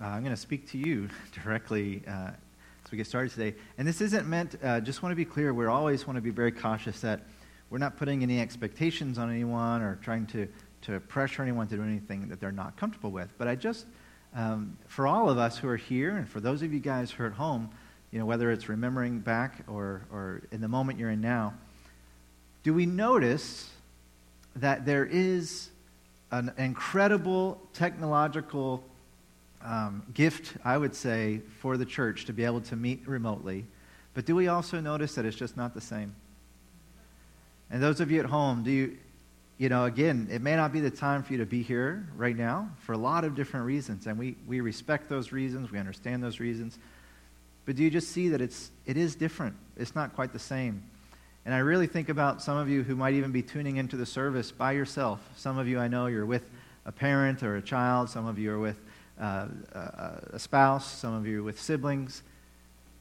uh, I'm going to speak to you directly uh, as we get started today. And this isn't meant, uh, just want to be clear, we always want to be very cautious that we're not putting any expectations on anyone or trying to, to pressure anyone to do anything that they're not comfortable with. But I just, um, for all of us who are here and for those of you guys who are at home, you know, whether it's remembering back or, or in the moment you're in now, do we notice that there is an incredible technological um, gift, I would say, for the church to be able to meet remotely. But do we also notice that it's just not the same? And those of you at home, do you, you know, again, it may not be the time for you to be here right now for a lot of different reasons. And we, we respect those reasons, we understand those reasons. But do you just see that it's, it is different? It's not quite the same. And I really think about some of you who might even be tuning into the service by yourself. Some of you I know you're with a parent or a child, some of you are with uh, a spouse, some of you with siblings.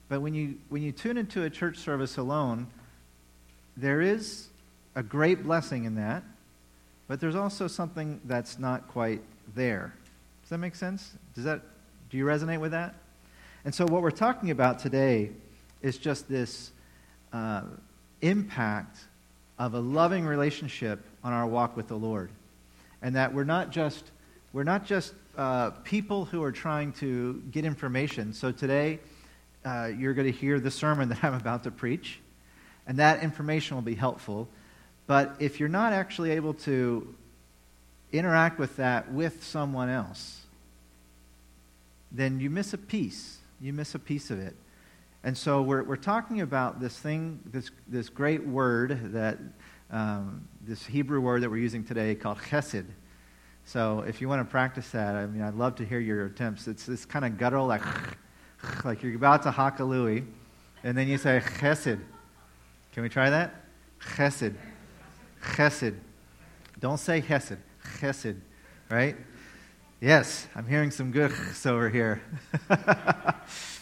But when you, when you tune into a church service alone, there is a great blessing in that, but there's also something that's not quite there. Does that make sense? Does that, do you resonate with that? And so, what we're talking about today is just this uh, impact of a loving relationship on our walk with the Lord. And that we're not just, we're not just uh, people who are trying to get information. So today, uh, you're going to hear the sermon that I'm about to preach, and that information will be helpful. But if you're not actually able to interact with that with someone else, then you miss a piece. You miss a piece of it. And so we're, we're talking about this thing, this, this great word that, um, this Hebrew word that we're using today called chesed. So if you want to practice that, I mean, I'd love to hear your attempts. It's this kind of guttural, like, like you're about to hakalui, and then you say chesed. Can we try that? Chesed. Chesed. Don't say chesed. Chesed. Right? Yes, I'm hearing some good over here.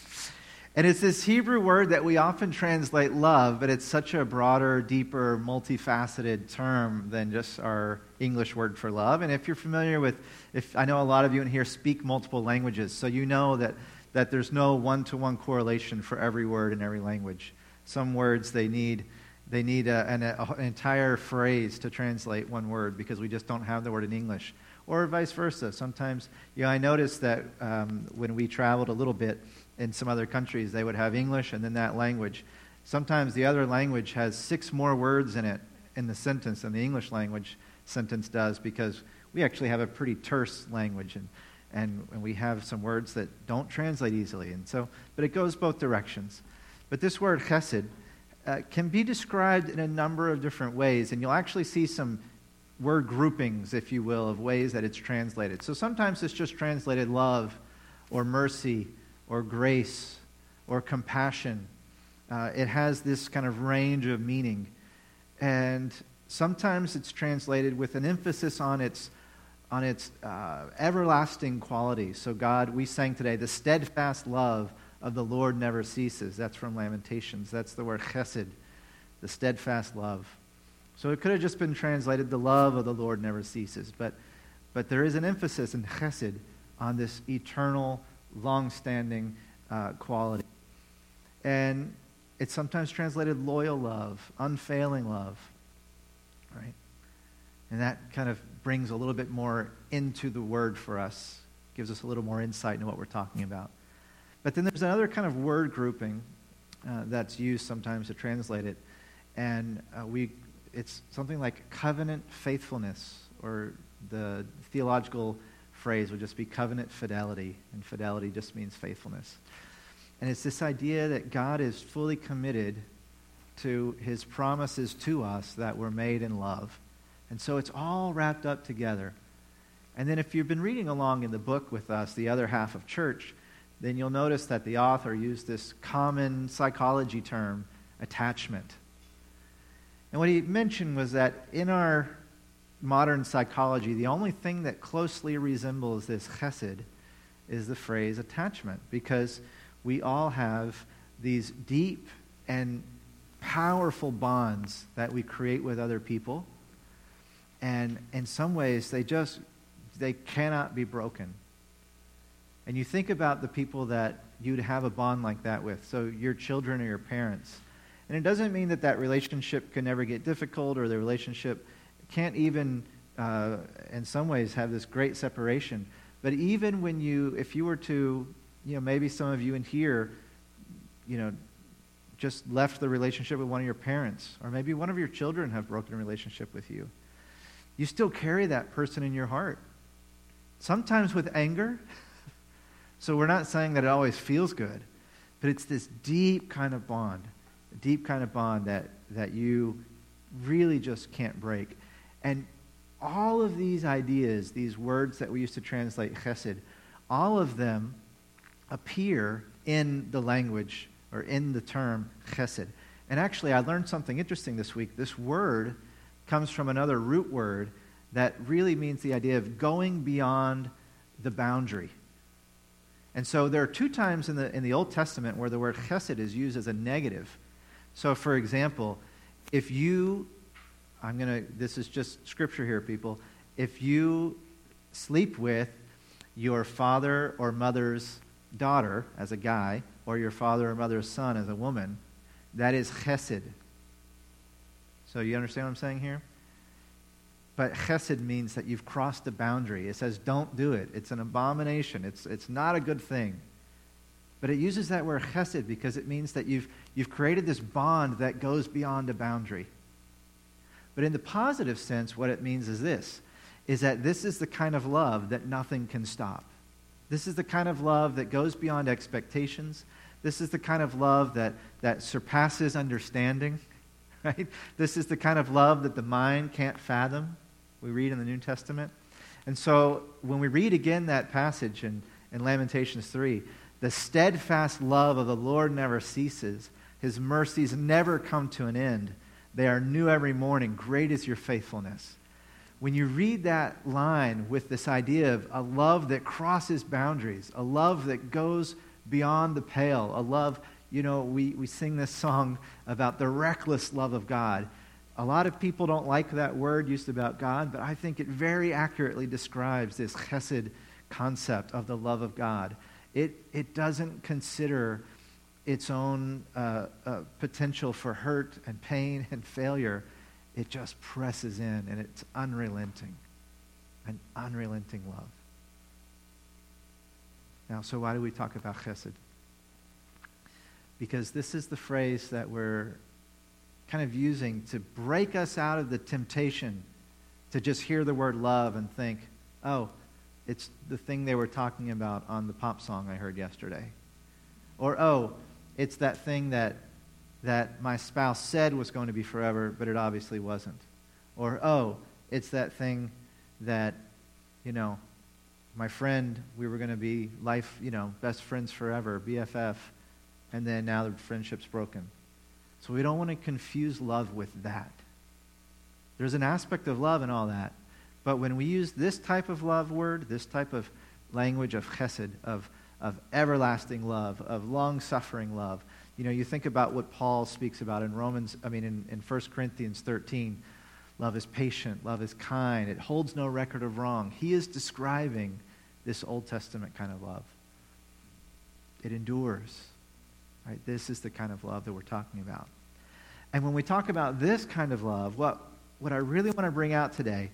And it's this Hebrew word that we often translate love, but it's such a broader, deeper, multifaceted term than just our English word for love. And if you're familiar with, if I know a lot of you in here speak multiple languages, so you know that, that there's no one to one correlation for every word in every language. Some words they need, they need a, an, a, an entire phrase to translate one word because we just don't have the word in English. Or vice versa. Sometimes, you know, I noticed that um, when we traveled a little bit, in some other countries, they would have English and then that language. Sometimes the other language has six more words in it in the sentence than the English language sentence does because we actually have a pretty terse language and, and, and we have some words that don't translate easily. And so, but it goes both directions. But this word chesed uh, can be described in a number of different ways, and you'll actually see some word groupings, if you will, of ways that it's translated. So sometimes it's just translated love or mercy or grace or compassion. Uh, it has this kind of range of meaning. And sometimes it's translated with an emphasis on its, on its uh, everlasting quality. So, God, we sang today, the steadfast love of the Lord never ceases. That's from Lamentations. That's the word chesed, the steadfast love. So it could have just been translated, the love of the Lord never ceases. But, but there is an emphasis in chesed on this eternal long-standing uh, quality. And it's sometimes translated loyal love, unfailing love, right? And that kind of brings a little bit more into the word for us, gives us a little more insight into what we're talking about. But then there's another kind of word grouping uh, that's used sometimes to translate it, and uh, we, it's something like covenant faithfulness, or the theological phrase would just be covenant fidelity, and fidelity just means faithfulness. And it's this idea that God is fully committed to his promises to us that were made in love. And so it's all wrapped up together. And then if you've been reading along in the book with us, the other half of church, then you'll notice that the author used this common psychology term, attachment. And what he mentioned was that in our modern psychology, the only thing that closely resembles this chesed is the phrase attachment, because we all have these deep and powerful bonds that we create with other people. And in some ways, they just they cannot be broken. and you think about the people that you'd have a bond like that with, so your children or your parents. And it doesn't mean that that relationship can never get difficult or the relationship can't even, uh, in some ways, have this great separation. But even when you, if you were to, you know, maybe some of you in here, you know, just left the relationship with one of your parents, or maybe one of your children have broken a relationship with you, you still carry that person in your heart. Sometimes with anger. so we're not saying that it always feels good, but it's this deep kind of bond, deep kind of bond that, that you really just can't break. And all of these ideas, these words that we used to translate chesed, all of them appear in the language or in the term chesed. And actually, I learned something interesting this week. This word comes from another root word that really means the idea of going beyond the boundary. And so there are two times in the, in the Old Testament where the word chesed is used as a negative. So, for example, if you I'm going to, this is just scripture here, people. If you sleep with your father or mother's daughter as a guy, or your father or mother's son as a woman, that is chesed. So you understand what I'm saying here? But chesed means that you've crossed the boundary. It says don't do it. It's an abomination. It's, it's not a good thing. But it uses that word chesed because it means that you've, you've created this bond that goes beyond a boundary. But in the positive sense, what it means is this is that this is the kind of love that nothing can stop. This is the kind of love that goes beyond expectations. This is the kind of love that, that surpasses understanding. Right? This is the kind of love that the mind can't fathom. We read in the New Testament. And so when we read again that passage in, in Lamentations 3, the steadfast love of the Lord never ceases, his mercies never come to an end. They are new every morning. Great is your faithfulness. When you read that line with this idea of a love that crosses boundaries, a love that goes beyond the pale, a love, you know, we, we sing this song about the reckless love of God. A lot of people don't like that word used about God, but I think it very accurately describes this chesed concept of the love of God. It, it doesn't consider its own uh, uh, potential for hurt and pain and failure, it just presses in and it's unrelenting. An unrelenting love. Now, so why do we talk about chesed? Because this is the phrase that we're kind of using to break us out of the temptation to just hear the word love and think, oh, it's the thing they were talking about on the pop song I heard yesterday. Or, oh, it's that thing that, that my spouse said was going to be forever, but it obviously wasn't. Or, oh, it's that thing that, you know, my friend, we were going to be life, you know, best friends forever, BFF, and then now the friendship's broken. So we don't want to confuse love with that. There's an aspect of love and all that. But when we use this type of love word, this type of language of chesed, of of everlasting love, of long suffering love. You know, you think about what Paul speaks about in Romans, I mean, in, in 1 Corinthians 13. Love is patient, love is kind, it holds no record of wrong. He is describing this Old Testament kind of love. It endures. Right? This is the kind of love that we're talking about. And when we talk about this kind of love, what, what I really want to bring out today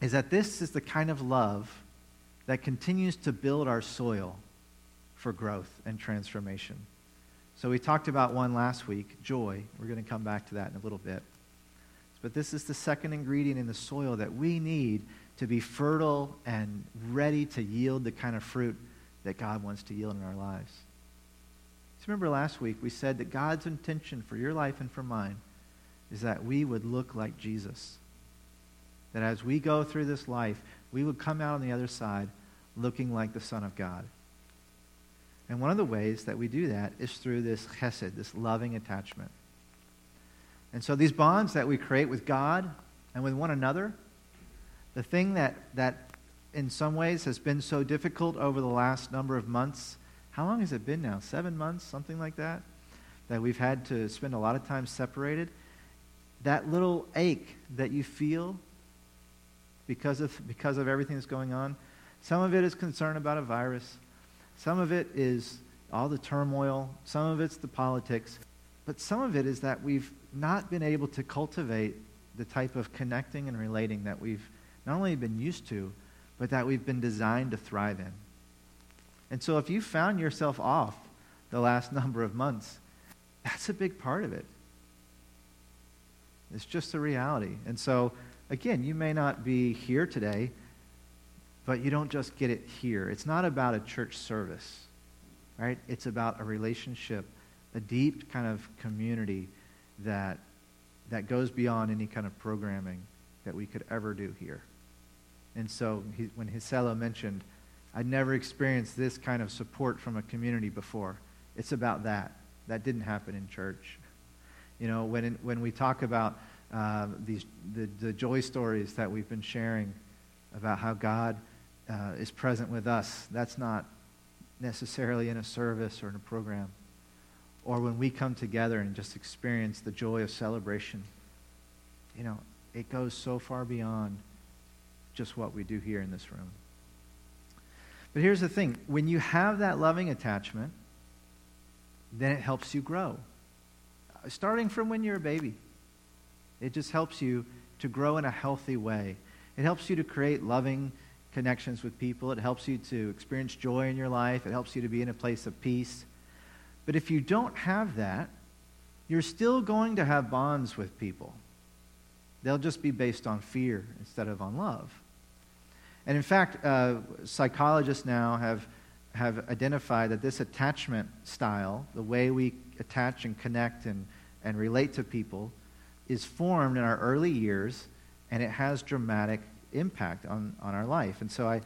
is that this is the kind of love that continues to build our soil for growth and transformation. So we talked about one last week, joy. We're going to come back to that in a little bit. But this is the second ingredient in the soil that we need to be fertile and ready to yield the kind of fruit that God wants to yield in our lives. So remember last week we said that God's intention for your life and for mine is that we would look like Jesus. That as we go through this life, we would come out on the other side looking like the Son of God. And one of the ways that we do that is through this chesed, this loving attachment. And so these bonds that we create with God and with one another, the thing that, that in some ways has been so difficult over the last number of months, how long has it been now? Seven months, something like that? That we've had to spend a lot of time separated. That little ache that you feel because of, because of everything that's going on, Some of it is concern about a virus. Some of it is all the turmoil. Some of it's the politics. But some of it is that we've not been able to cultivate the type of connecting and relating that we've not only been used to, but that we've been designed to thrive in. And so if you found yourself off the last number of months, that's a big part of it. It's just a reality. And so, again, you may not be here today, but you don't just get it here. It's not about a church service, right? It's about a relationship, a deep kind of community that, that goes beyond any kind of programming that we could ever do here. And so he, when Hisela mentioned, I'd never experienced this kind of support from a community before, it's about that. That didn't happen in church. You know, when, in, when we talk about uh, these, the, the joy stories that we've been sharing about how God uh, is present with us, that's not necessarily in a service or in a program. Or when we come together and just experience the joy of celebration, you know, it goes so far beyond just what we do here in this room. But here's the thing when you have that loving attachment, then it helps you grow. Starting from when you're a baby, it just helps you to grow in a healthy way. It helps you to create loving connections with people. It helps you to experience joy in your life. It helps you to be in a place of peace. But if you don't have that, you're still going to have bonds with people. They'll just be based on fear instead of on love. And in fact, uh, psychologists now have, have identified that this attachment style, the way we attach and connect and, and relate to people, is formed in our early years and it has dramatic impact on, on our life. And so I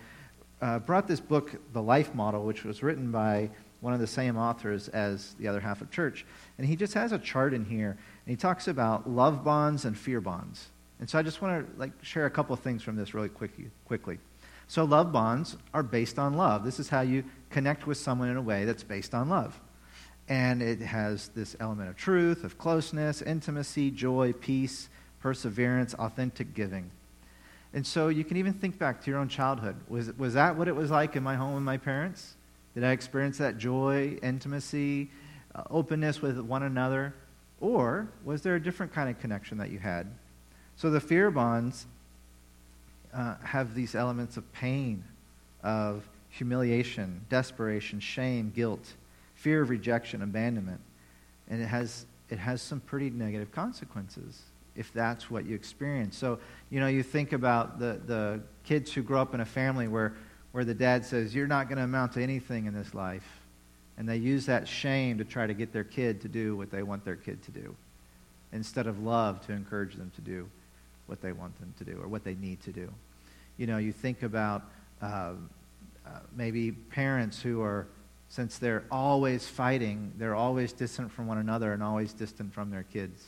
uh, brought this book, The Life Model, which was written by one of the same authors as The Other Half of Church. And he just has a chart in here, and he talks about love bonds and fear bonds. And so I just want to like share a couple of things from this really quickly. quickly. So love bonds are based on love. This is how you connect with someone in a way that's based on love. And it has this element of truth, of closeness, intimacy, joy, peace, perseverance, authentic giving. And so you can even think back to your own childhood. Was, was that what it was like in my home with my parents? Did I experience that joy, intimacy, uh, openness with one another? Or was there a different kind of connection that you had? So the fear bonds uh, have these elements of pain, of humiliation, desperation, shame, guilt, fear of rejection, abandonment. And it has, it has some pretty negative consequences if that's what you experience. So, you know, you think about the, the kids who grow up in a family where, where the dad says, You're not going to amount to anything in this life. And they use that shame to try to get their kid to do what they want their kid to do instead of love to encourage them to do what they want them to do or what they need to do. You know, you think about uh, uh, maybe parents who are, since they're always fighting, they're always distant from one another and always distant from their kids.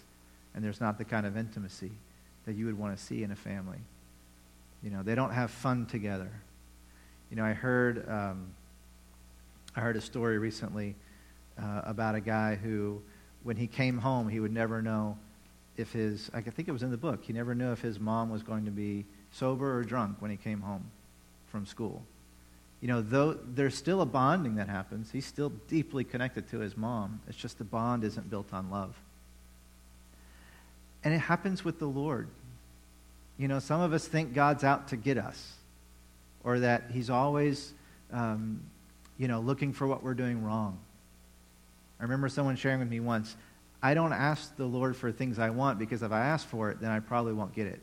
And there's not the kind of intimacy that you would want to see in a family. You know, they don't have fun together. You know, I heard, um, I heard a story recently uh, about a guy who, when he came home, he would never know if his, I think it was in the book, he never knew if his mom was going to be sober or drunk when he came home from school. You know, though there's still a bonding that happens, he's still deeply connected to his mom. It's just the bond isn't built on love. And it happens with the Lord. You know, some of us think God's out to get us, or that he's always, um, you know, looking for what we're doing wrong. I remember someone sharing with me once, I don't ask the Lord for things I want because if I ask for it, then I probably won't get it.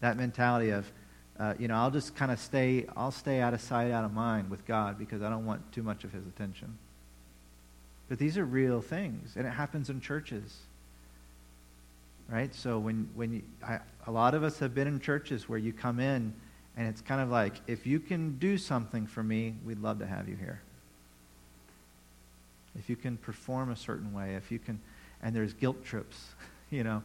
That mentality of, uh, you know, I'll just kind of stay, I'll stay out of sight, out of mind with God because I don't want too much of his attention. But these are real things, and it happens in churches. Right? So when, when you, I, a lot of us have been in churches where you come in and it's kind of like, if you can do something for me, we'd love to have you here if you can perform a certain way, if you can, and there's guilt trips, you know.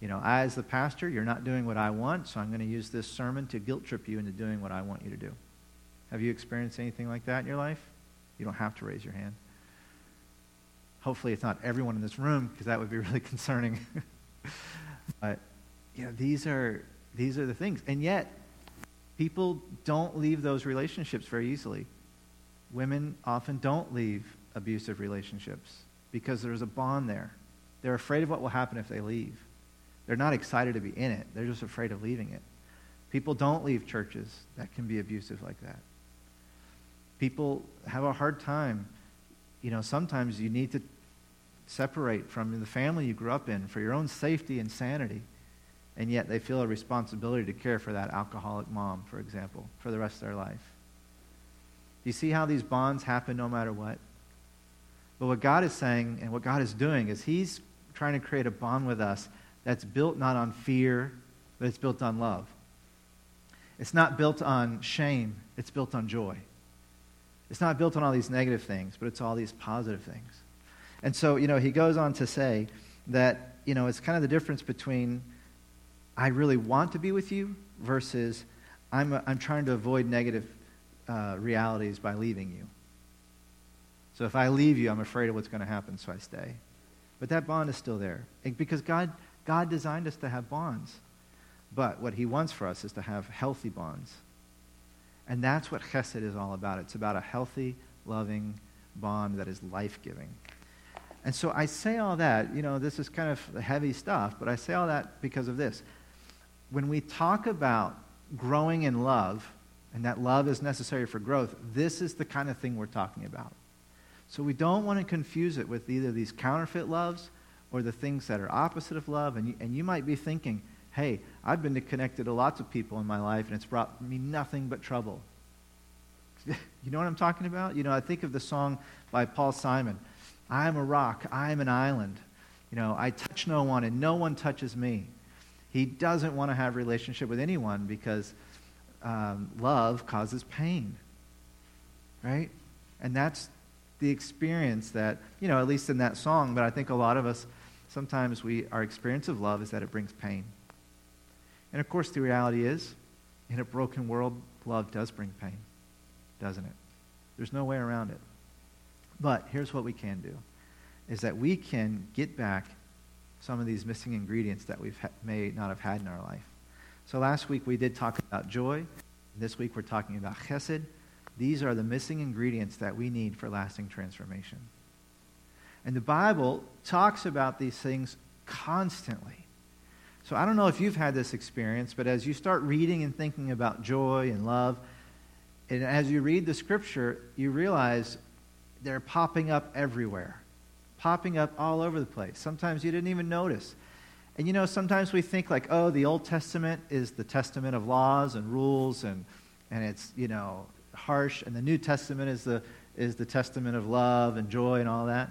You know, I, as the pastor, you're not doing what I want, so I'm going to use this sermon to guilt trip you into doing what I want you to do. Have you experienced anything like that in your life? You don't have to raise your hand. Hopefully, it's not everyone in this room, because that would be really concerning. but, you know, these are, these are the things. And yet, People don't leave those relationships very easily. Women often don't leave abusive relationships because there's a bond there. They're afraid of what will happen if they leave. They're not excited to be in it, they're just afraid of leaving it. People don't leave churches that can be abusive like that. People have a hard time. You know, sometimes you need to separate from the family you grew up in for your own safety and sanity. And yet they feel a responsibility to care for that alcoholic mom, for example, for the rest of their life. Do you see how these bonds happen no matter what? But what God is saying and what God is doing is He's trying to create a bond with us that's built not on fear, but it's built on love. It's not built on shame, it's built on joy. It's not built on all these negative things, but it's all these positive things. And so, you know, he goes on to say that, you know, it's kind of the difference between I really want to be with you versus I'm, I'm trying to avoid negative uh, realities by leaving you. So if I leave you, I'm afraid of what's going to happen, so I stay. But that bond is still there. Because God, God designed us to have bonds. But what he wants for us is to have healthy bonds. And that's what chesed is all about. It's about a healthy, loving bond that is life giving. And so I say all that, you know, this is kind of heavy stuff, but I say all that because of this. When we talk about growing in love, and that love is necessary for growth, this is the kind of thing we're talking about. So we don't want to confuse it with either these counterfeit loves or the things that are opposite of love. And you, and you might be thinking, hey, I've been connected to lots of people in my life and it's brought me nothing but trouble. you know what I'm talking about? You know, I think of the song by Paul Simon I am a rock, I am an island. You know, I touch no one and no one touches me. He doesn't want to have relationship with anyone because um, love causes pain. Right? And that's the experience that, you know, at least in that song, but I think a lot of us, sometimes we, our experience of love is that it brings pain. And of course, the reality is, in a broken world, love does bring pain, doesn't it? There's no way around it. But here's what we can do is that we can get back some of these missing ingredients that we ha- may not have had in our life. So last week we did talk about joy. This week we're talking about chesed. These are the missing ingredients that we need for lasting transformation. And the Bible talks about these things constantly. So I don't know if you've had this experience, but as you start reading and thinking about joy and love, and as you read the scripture, you realize they're popping up everywhere, popping up all over the place. Sometimes you didn't even notice. And you know, sometimes we think like, oh, the Old Testament is the testament of laws and rules and, and it's, you know, harsh, and the New Testament is the, is the testament of love and joy and all that.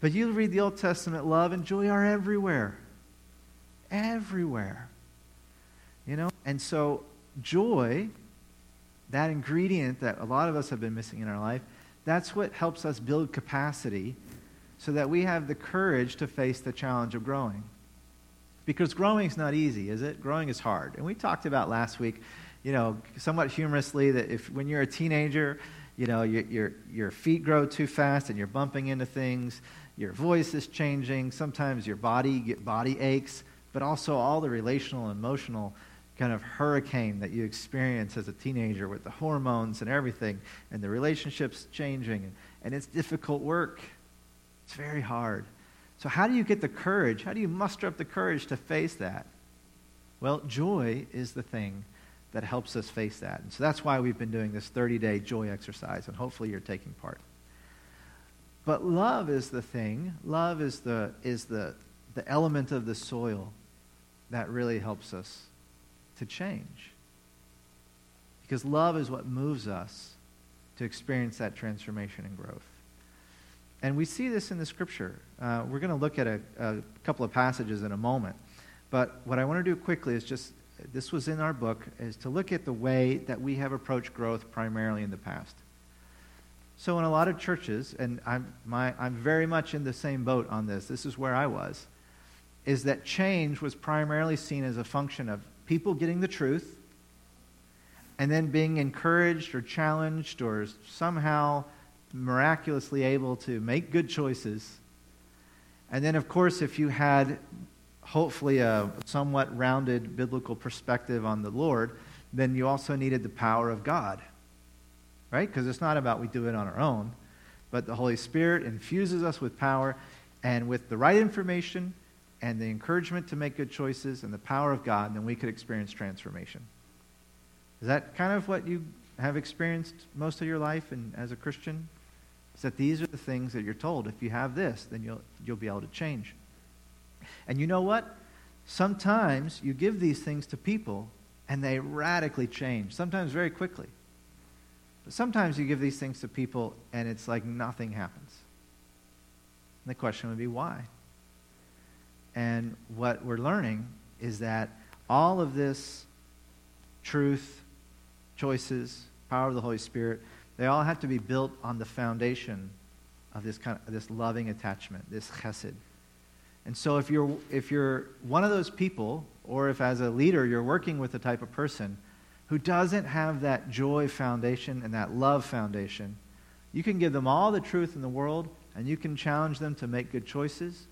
But you read the Old Testament, love and joy are everywhere. Everywhere. You know? And so, joy, that ingredient that a lot of us have been missing in our life, that's what helps us build capacity so that we have the courage to face the challenge of growing. Because growing is not easy, is it? Growing is hard. And we talked about last week you know, somewhat humorously that if when you're a teenager, you know, your, your, your feet grow too fast and you're bumping into things, your voice is changing, sometimes your body get body aches, but also all the relational and emotional kind of hurricane that you experience as a teenager with the hormones and everything and the relationships changing and, and it's difficult work. It's very hard. So how do you get the courage? How do you muster up the courage to face that? Well joy is the thing that helps us face that. And so that's why we've been doing this 30 day joy exercise, and hopefully you're taking part. But love is the thing, love is the, is the, the element of the soil that really helps us to change. Because love is what moves us to experience that transformation and growth. And we see this in the scripture. Uh, we're going to look at a, a couple of passages in a moment. But what I want to do quickly is just this was in our book, is to look at the way that we have approached growth primarily in the past. So, in a lot of churches, and I'm, my, I'm very much in the same boat on this, this is where I was, is that change was primarily seen as a function of people getting the truth and then being encouraged or challenged or somehow miraculously able to make good choices. And then, of course, if you had hopefully a somewhat rounded biblical perspective on the Lord, then you also needed the power of God, right? Because it's not about we do it on our own, but the Holy Spirit infuses us with power and with the right information and the encouragement to make good choices and the power of God, then we could experience transformation. Is that kind of what you have experienced most of your life and as a Christian? Is that these are the things that you're told. If you have this, then you'll, you'll be able to change. And you know what? Sometimes you give these things to people and they radically change, sometimes very quickly. But sometimes you give these things to people and it's like nothing happens. And the question would be why? And what we're learning is that all of this truth, choices, power of the Holy Spirit, they all have to be built on the foundation of this kind of this loving attachment, this chesed. And so if you're if you're one of those people, or if as a leader you're working with a type of person who doesn't have that joy foundation and that love foundation, you can give them all the truth in the world and you can challenge them to make good choices.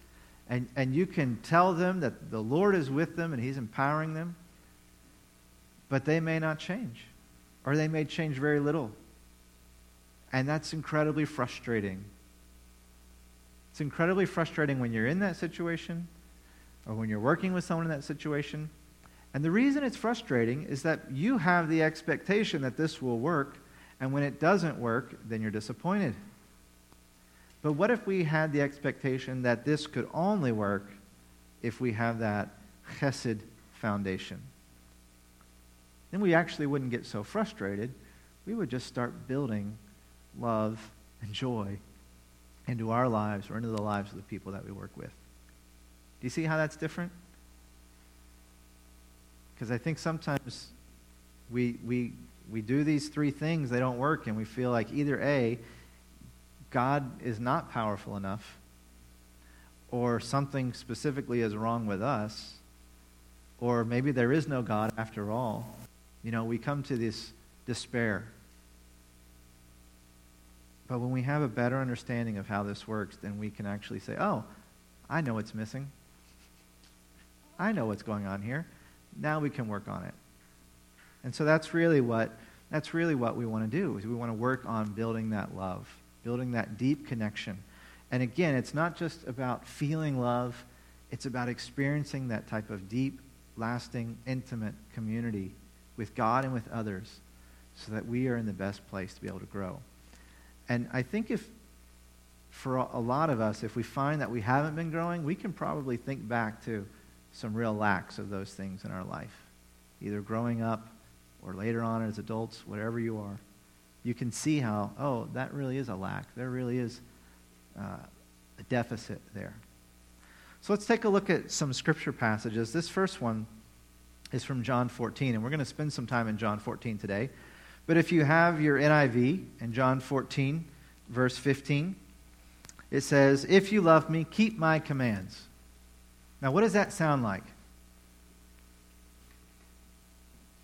And, and you can tell them that the Lord is with them and He's empowering them, but they may not change, or they may change very little. And that's incredibly frustrating. It's incredibly frustrating when you're in that situation or when you're working with someone in that situation. And the reason it's frustrating is that you have the expectation that this will work, and when it doesn't work, then you're disappointed. But what if we had the expectation that this could only work if we have that chesed foundation? Then we actually wouldn't get so frustrated. We would just start building love, and joy into our lives or into the lives of the people that we work with. Do you see how that's different? Because I think sometimes we, we, we do these three things, they don't work, and we feel like either A, God is not powerful enough, or something specifically is wrong with us, or maybe there is no God after all. You know, we come to this despair but when we have a better understanding of how this works, then we can actually say, oh, I know what's missing. I know what's going on here. Now we can work on it. And so that's really what that's really what we want to do. Is we want to work on building that love, building that deep connection. And again, it's not just about feeling love, it's about experiencing that type of deep, lasting, intimate community with God and with others so that we are in the best place to be able to grow. And I think if, for a lot of us, if we find that we haven't been growing, we can probably think back to some real lacks of those things in our life, either growing up or later on as adults, whatever you are. You can see how, oh, that really is a lack. There really is uh, a deficit there. So let's take a look at some scripture passages. This first one is from John 14, and we're going to spend some time in John 14 today. But if you have your NIV in John 14, verse 15, it says, If you love me, keep my commands. Now, what does that sound like?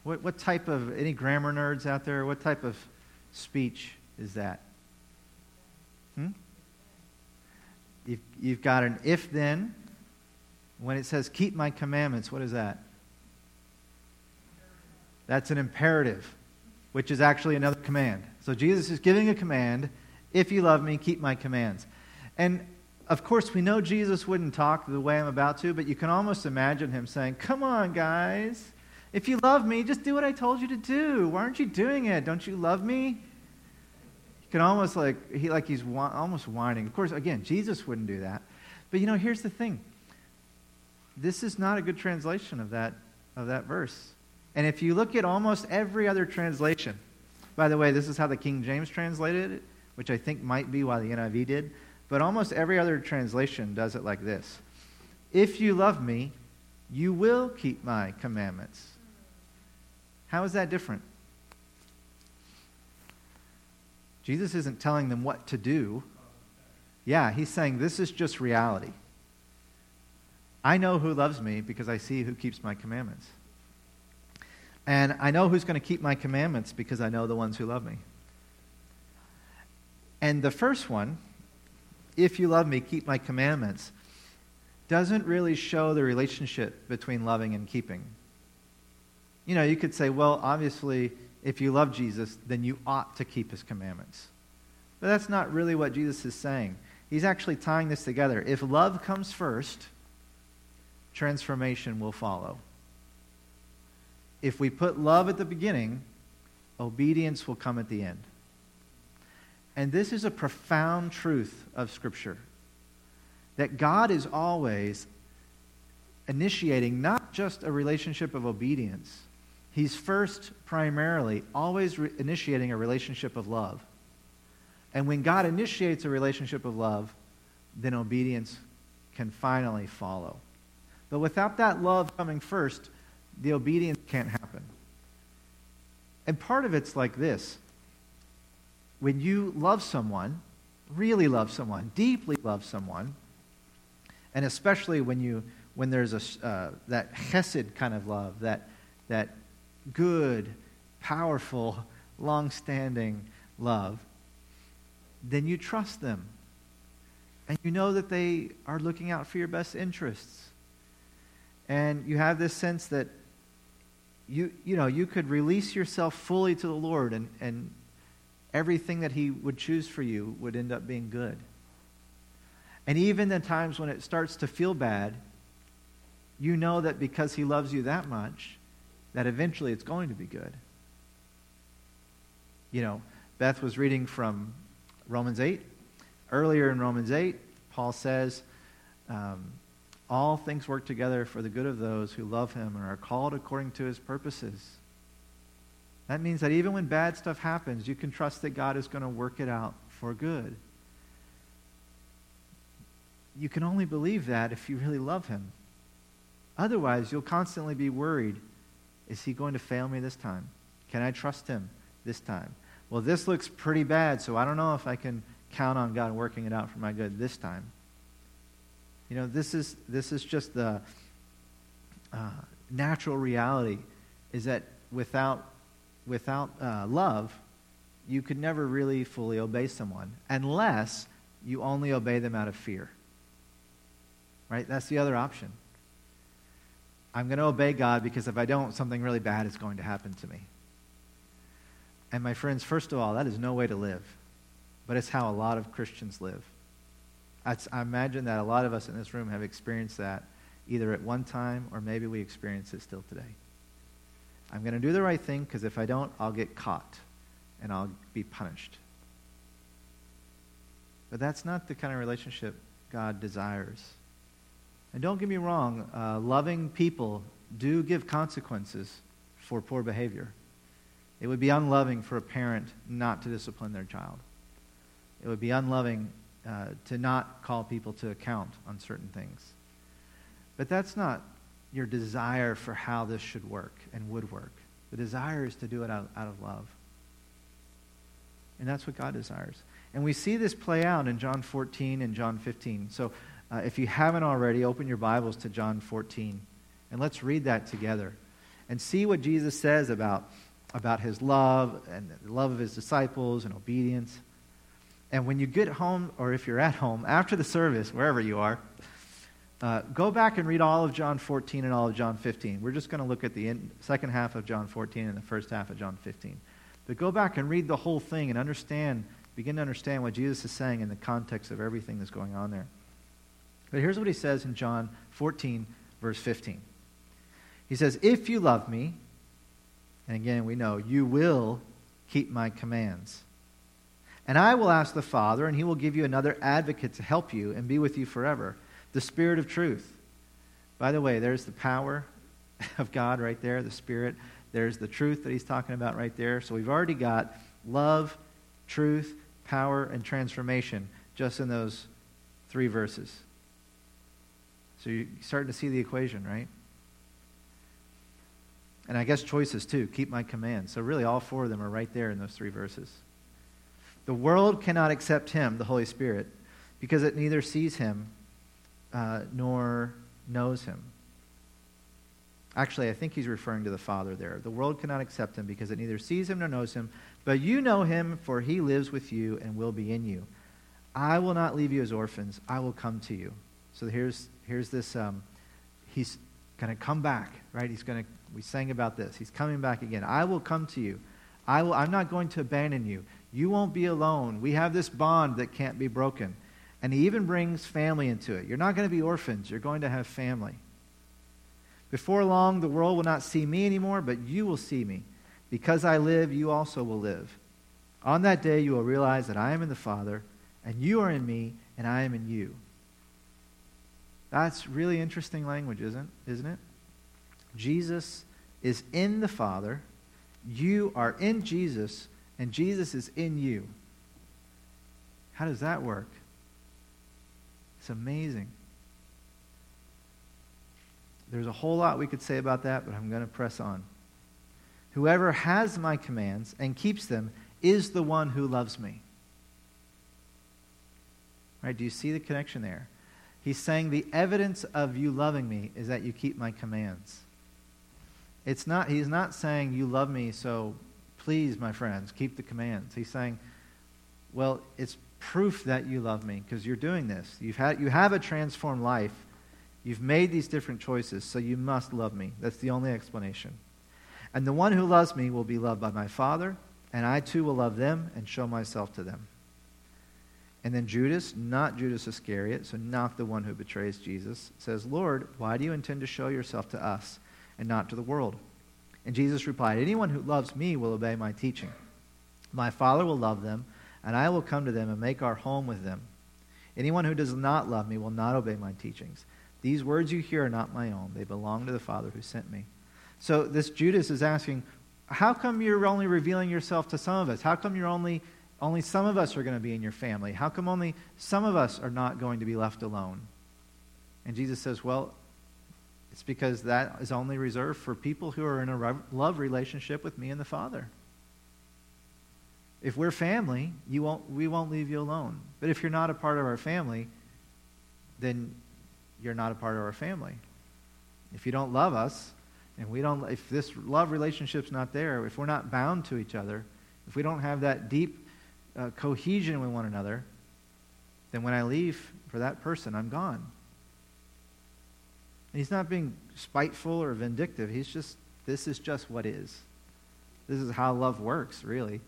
What, what type of, any grammar nerds out there, what type of speech is that? Hmm? You've, you've got an if then. When it says keep my commandments, what is that? That's an imperative which is actually another command. So Jesus is giving a command if you love me, keep my commands. And of course, we know Jesus wouldn't talk the way I'm about to, but you can almost imagine him saying, Come on, guys. If you love me, just do what I told you to do. Why aren't you doing it? Don't you love me? You can almost like, he, like he's almost whining. Of course, again, Jesus wouldn't do that. But you know, here's the thing this is not a good translation of that, of that verse. And if you look at almost every other translation, by the way, this is how the King James translated it, which I think might be why the NIV did, but almost every other translation does it like this If you love me, you will keep my commandments. How is that different? Jesus isn't telling them what to do. Yeah, he's saying this is just reality. I know who loves me because I see who keeps my commandments. And I know who's going to keep my commandments because I know the ones who love me. And the first one, if you love me, keep my commandments, doesn't really show the relationship between loving and keeping. you know, you could say, well, obviously, if you love Jesus, then you ought to keep his commandments. But that's not really what Jesus is saying. He's actually tying this together. If love comes first, transformation will follow. If we put love at the beginning, obedience will come at the end. And this is a profound truth of Scripture that God is always initiating not just a relationship of obedience, He's first, primarily, always re- initiating a relationship of love. And when God initiates a relationship of love, then obedience can finally follow. But without that love coming first, the obedience can't happen. And part of it's like this when you love someone, really love someone, deeply love someone, and especially when you when there's a uh, that chesed kind of love, that that good, powerful, long-standing love, then you trust them. And you know that they are looking out for your best interests. And you have this sense that you, you know, you could release yourself fully to the Lord and, and everything that He would choose for you would end up being good. And even the times when it starts to feel bad, you know that because He loves you that much, that eventually it's going to be good. You know, Beth was reading from Romans 8. Earlier in Romans 8, Paul says, um, All things work together for the good of those who love him and are called according to his purposes. That means that even when bad stuff happens, you can trust that God is going to work it out for good. You can only believe that if you really love him. Otherwise, you'll constantly be worried is he going to fail me this time? Can I trust him this time? Well, this looks pretty bad, so I don't know if I can count on God working it out for my good this time. You know, this is, this is just the uh, natural reality is that without, without uh, love, you could never really fully obey someone unless you only obey them out of fear. Right? That's the other option. I'm going to obey God because if I don't, something really bad is going to happen to me. And my friends, first of all, that is no way to live, but it's how a lot of Christians live. I imagine that a lot of us in this room have experienced that either at one time or maybe we experience it still today. I'm going to do the right thing because if I don't, I'll get caught and I'll be punished. But that's not the kind of relationship God desires. And don't get me wrong, uh, loving people do give consequences for poor behavior. It would be unloving for a parent not to discipline their child. It would be unloving uh, to not call people to account on certain things. But that's not your desire for how this should work and would work. The desire is to do it out, out of love. And that's what God desires. And we see this play out in John 14 and John 15. So uh, if you haven't already, open your Bibles to John 14 and let's read that together and see what Jesus says about, about his love and the love of his disciples and obedience. And when you get home, or if you're at home, after the service, wherever you are, uh, go back and read all of John 14 and all of John 15. We're just going to look at the in, second half of John 14 and the first half of John 15. But go back and read the whole thing and understand, begin to understand what Jesus is saying in the context of everything that's going on there. But here's what he says in John 14, verse 15. He says, If you love me, and again, we know, you will keep my commands. And I will ask the Father, and he will give you another advocate to help you and be with you forever the Spirit of truth. By the way, there's the power of God right there, the Spirit. There's the truth that he's talking about right there. So we've already got love, truth, power, and transformation just in those three verses. So you're starting to see the equation, right? And I guess choices too. Keep my command. So really, all four of them are right there in those three verses. The world cannot accept him, the Holy Spirit, because it neither sees him uh, nor knows him. Actually, I think he's referring to the Father there. The world cannot accept him because it neither sees him nor knows him, but you know him, for he lives with you and will be in you. I will not leave you as orphans, I will come to you. So here's here's this, um, he's going to come back, right? He's going to We sang about this. He's coming back again. I will come to you. I will, I'm not going to abandon you. You won't be alone. We have this bond that can't be broken. And he even brings family into it. You're not going to be orphans, you're going to have family. Before long, the world will not see me anymore, but you will see me. Because I live, you also will live. On that day, you will realize that I am in the Father, and you are in me, and I am in you. That's really interesting language, isn't, isn't it? Jesus is in the Father, you are in Jesus, and Jesus is in you. How does that work? It's amazing. There's a whole lot we could say about that, but I'm going to press on. Whoever has my commands and keeps them is the one who loves me. Right? Do you see the connection there? He's saying the evidence of you loving me is that you keep my commands. It's not, he's not saying you love me, so please, my friends, keep the commands. He's saying, well, it's proof that you love me because you're doing this. You've had, you have a transformed life. You've made these different choices, so you must love me. That's the only explanation. And the one who loves me will be loved by my Father, and I too will love them and show myself to them. And then Judas, not Judas Iscariot, so not the one who betrays Jesus, says, Lord, why do you intend to show yourself to us and not to the world? And Jesus replied, Anyone who loves me will obey my teaching. My Father will love them, and I will come to them and make our home with them. Anyone who does not love me will not obey my teachings. These words you hear are not my own, they belong to the Father who sent me. So this Judas is asking, How come you're only revealing yourself to some of us? How come you're only only some of us are going to be in your family? How come only some of us are not going to be left alone? And Jesus says, Well, it's because that is only reserved for people who are in a love relationship with me and the Father. If we're family, you won't, we won't leave you alone. But if you're not a part of our family, then you're not a part of our family. If you don't love us, and we don't, if this love relationship's not there, if we're not bound to each other, if we don't have that deep uh, cohesion with one another, then when I leave for that person, I'm gone. And he's not being spiteful or vindictive. He's just, this is just what is. This is how love works, really.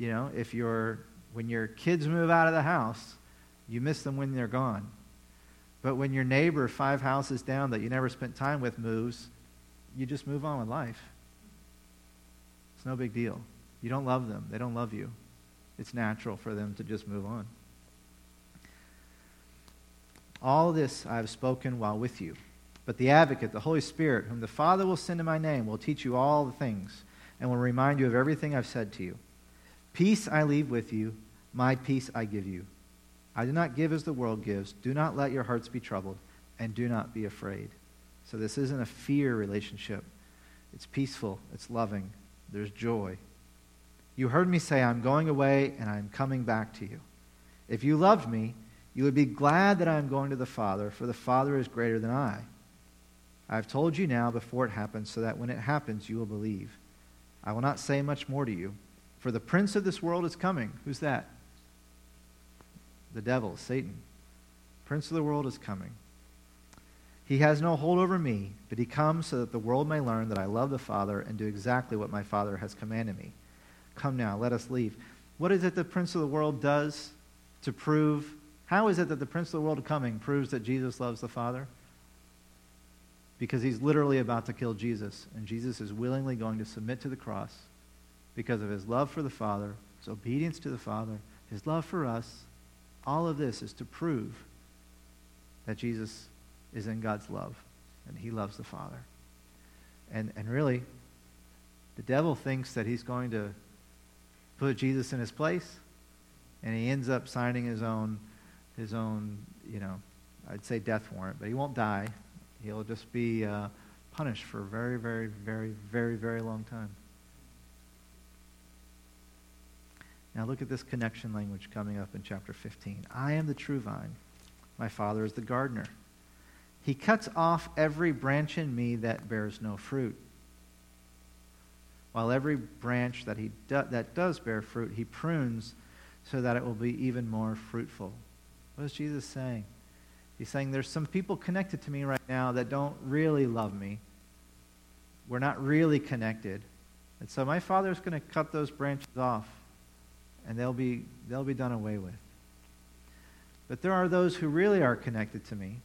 You know, if you're, when your kids move out of the house, you miss them when they're gone. But when your neighbor five houses down that you never spent time with moves, you just move on with life. It's no big deal. You don't love them, they don't love you. It's natural for them to just move on. All this I have spoken while with you. But the advocate, the Holy Spirit, whom the Father will send in my name, will teach you all the things and will remind you of everything I've said to you. Peace I leave with you, my peace I give you. I do not give as the world gives. Do not let your hearts be troubled, and do not be afraid. So this isn't a fear relationship. It's peaceful, it's loving, there's joy. You heard me say, I'm going away and I'm coming back to you. If you loved me, you would be glad that I am going to the Father, for the Father is greater than I. I have told you now before it happens, so that when it happens, you will believe. I will not say much more to you, for the prince of this world is coming. Who's that? the devil, Satan. Prince of the world is coming. He has no hold over me, but he comes so that the world may learn that I love the Father and do exactly what my Father has commanded me. Come now, let us leave. What is it the prince of the world does to prove? How is it that the prince of the world coming proves that Jesus loves the Father? Because he's literally about to kill Jesus, and Jesus is willingly going to submit to the cross because of his love for the Father, his obedience to the Father, his love for us, all of this is to prove that Jesus is in God's love and he loves the Father. And, and really, the devil thinks that he's going to put Jesus in his place, and he ends up signing his own, his own, you know, I'd say death warrant, but he won't die. He'll just be uh, punished for a very, very, very, very, very long time. Now look at this connection language coming up in chapter 15. I am the true vine. My Father is the gardener. He cuts off every branch in me that bears no fruit. While every branch that, he do, that does bear fruit, he prunes so that it will be even more fruitful. What is Jesus saying? He's saying there's some people connected to me right now that don't really love me. we're not really connected. And so my Father's going to cut those branches off, and they'll be, they'll be done away with. But there are those who really are connected to me,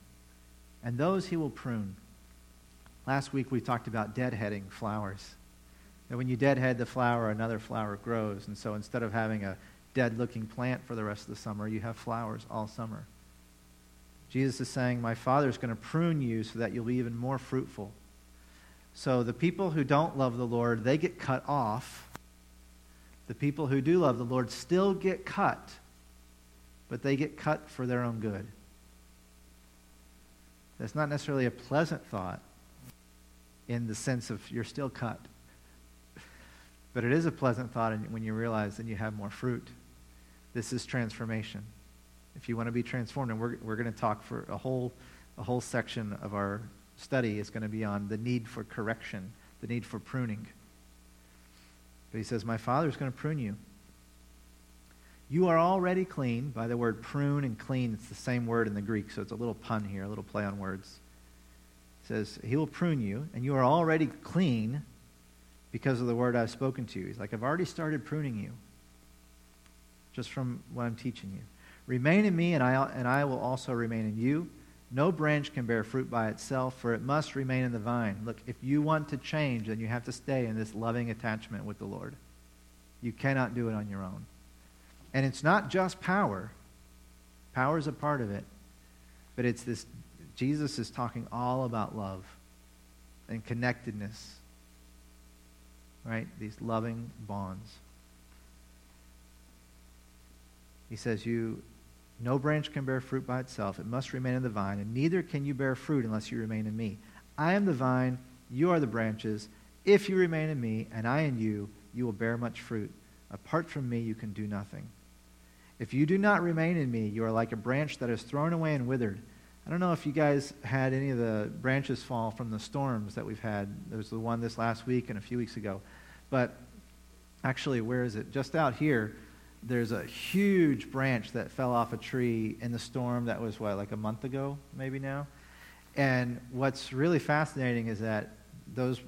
and those he will prune. Last week we talked about deadheading flowers. And when you deadhead the flower, another flower grows. And so instead of having a dead looking plant for the rest of the summer, you have flowers all summer. Jesus is saying, My Father is going to prune you so that you'll be even more fruitful. So the people who don't love the Lord, they get cut off. The people who do love the Lord still get cut, but they get cut for their own good. That's not necessarily a pleasant thought in the sense of you're still cut. But it is a pleasant thought when you realize that you have more fruit. This is transformation. If you want to be transformed, and we're, we're going to talk for a whole, a whole section of our study is going to be on the need for correction, the need for pruning. But he says, My Father is going to prune you. You are already clean. By the word prune and clean, it's the same word in the Greek, so it's a little pun here, a little play on words. It says, He will prune you, and you are already clean because of the word I've spoken to you. He's like, I've already started pruning you just from what I'm teaching you. Remain in me, and I, and I will also remain in you. No branch can bear fruit by itself, for it must remain in the vine. Look, if you want to change, then you have to stay in this loving attachment with the Lord. You cannot do it on your own. And it's not just power, power is a part of it, but it's this Jesus is talking all about love and connectedness, right? These loving bonds. He says, You no branch can bear fruit by itself. It must remain in the vine, and neither can you bear fruit unless you remain in me. I am the vine, you are the branches. If you remain in me, and I in you, you will bear much fruit. Apart from me, you can do nothing. If you do not remain in me, you are like a branch that is thrown away and withered. I don't know if you guys had any of the branches fall from the storms that we've had. There was the one this last week and a few weeks ago. But actually, where is it? Just out here, there's a huge branch that fell off a tree in the storm that was, what, like a month ago, maybe now? And what's really fascinating is that those,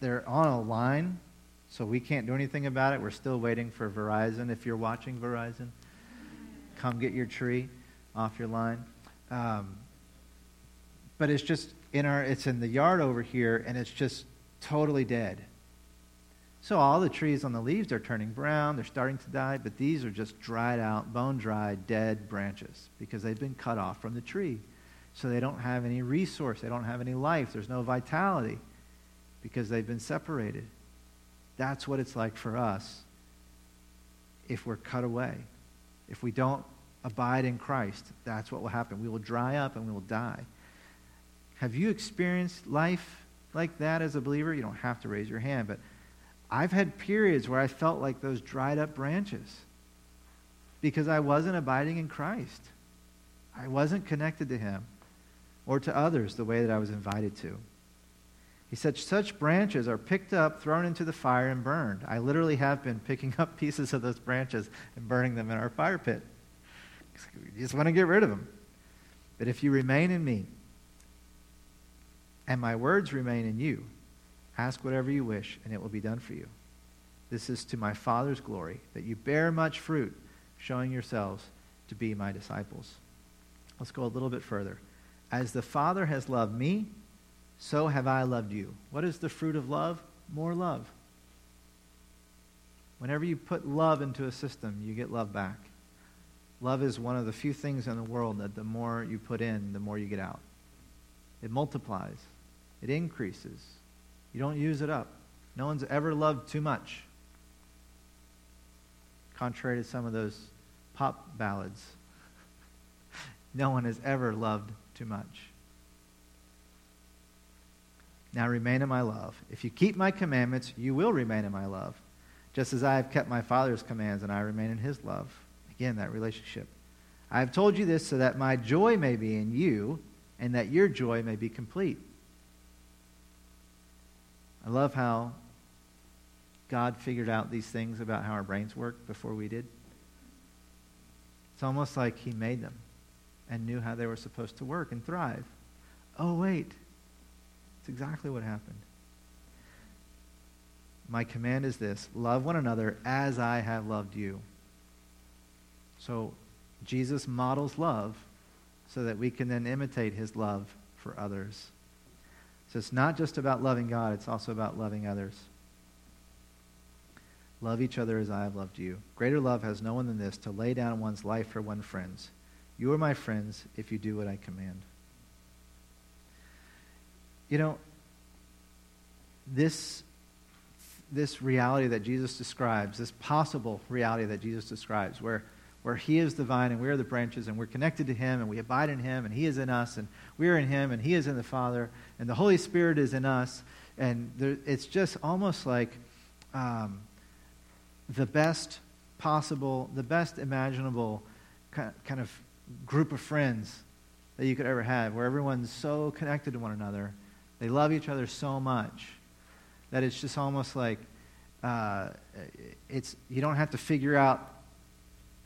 they're on a line, so we can't do anything about it. We're still waiting for Verizon. If you're watching Verizon, come get your tree off your line. Um, but it's just in our, it's in the yard over here, and it's just totally dead. So all the trees on the leaves are turning brown, they're starting to die, but these are just dried out, bone dry, dead branches because they've been cut off from the tree. So they don't have any resource, they don't have any life, there's no vitality because they've been separated. That's what it's like for us if we're cut away. If we don't abide in Christ, that's what will happen. We will dry up and we will die. Have you experienced life like that as a believer? You don't have to raise your hand, but I've had periods where I felt like those dried up branches because I wasn't abiding in Christ. I wasn't connected to Him or to others the way that I was invited to. He said, Such branches are picked up, thrown into the fire, and burned. I literally have been picking up pieces of those branches and burning them in our fire pit. You just want to get rid of them. But if you remain in me, and my words remain in you, Ask whatever you wish, and it will be done for you. This is to my Father's glory, that you bear much fruit, showing yourselves to be my disciples. Let's go a little bit further. As the Father has loved me, so have I loved you. What is the fruit of love? More love. Whenever you put love into a system, you get love back. Love is one of the few things in the world that the more you put in, the more you get out. It multiplies, it increases, you don't use it up. No one's ever loved too much. Contrary to some of those pop ballads, no one has ever loved too much. Now remain in my love. If you keep my commandments, you will remain in my love, just as I have kept my Father's commands and I remain in his love. Again, that relationship. I have told you this so that my joy may be in you and that your joy may be complete. I love how God figured out these things about how our brains work before we did. It's almost like He made them and knew how they were supposed to work and thrive. Oh, wait. It's exactly what happened. My command is this love one another as I have loved you. So Jesus models love so that we can then imitate his love for others. So it's not just about loving God, it's also about loving others. Love each other as I have loved you. Greater love has no one than this to lay down one's life for one's friends. You are my friends if you do what I command. You know, this, this reality that Jesus describes, this possible reality that Jesus describes, where, where He is the vine and we are the branches and we're connected to Him and we abide in Him and He is in us and we are in Him and He is in the Father and the Holy Spirit is in us. And there, it's just almost like um, the best possible, the best imaginable kind of group of friends that you could ever have, where everyone's so connected to one another. They love each other so much that it's just almost like uh, it's you don't have to figure out,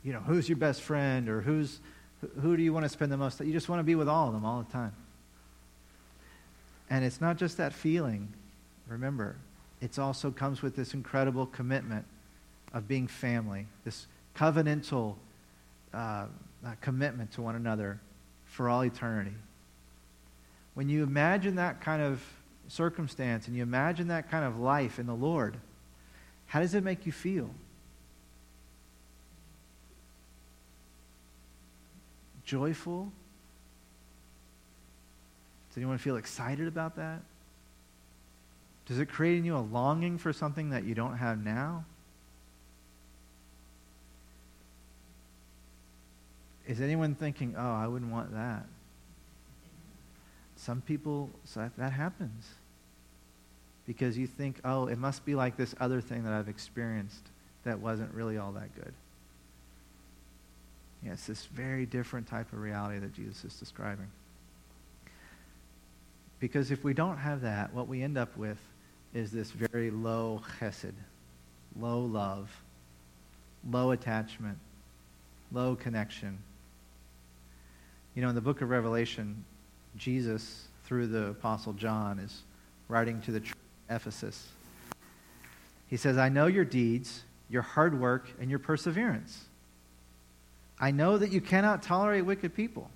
you know, who's your best friend or who's who do you want to spend the most. You just want to be with all of them all the time. And it's not just that feeling. Remember, it also comes with this incredible commitment of being family, this covenantal uh, commitment to one another for all eternity. When you imagine that kind of circumstance and you imagine that kind of life in the Lord, how does it make you feel? Joyful? Does anyone feel excited about that? Does it create in you a longing for something that you don't have now? Is anyone thinking, oh, I wouldn't want that? Some people, so that happens. Because you think, oh, it must be like this other thing that I've experienced that wasn't really all that good. Yeah, it's this very different type of reality that Jesus is describing. Because if we don't have that, what we end up with is this very low chesed, low love, low attachment, low connection. You know, in the book of Revelation, Jesus, through the Apostle John, is writing to the church Ephesus. He says, I know your deeds, your hard work, and your perseverance. I know that you cannot tolerate wicked people,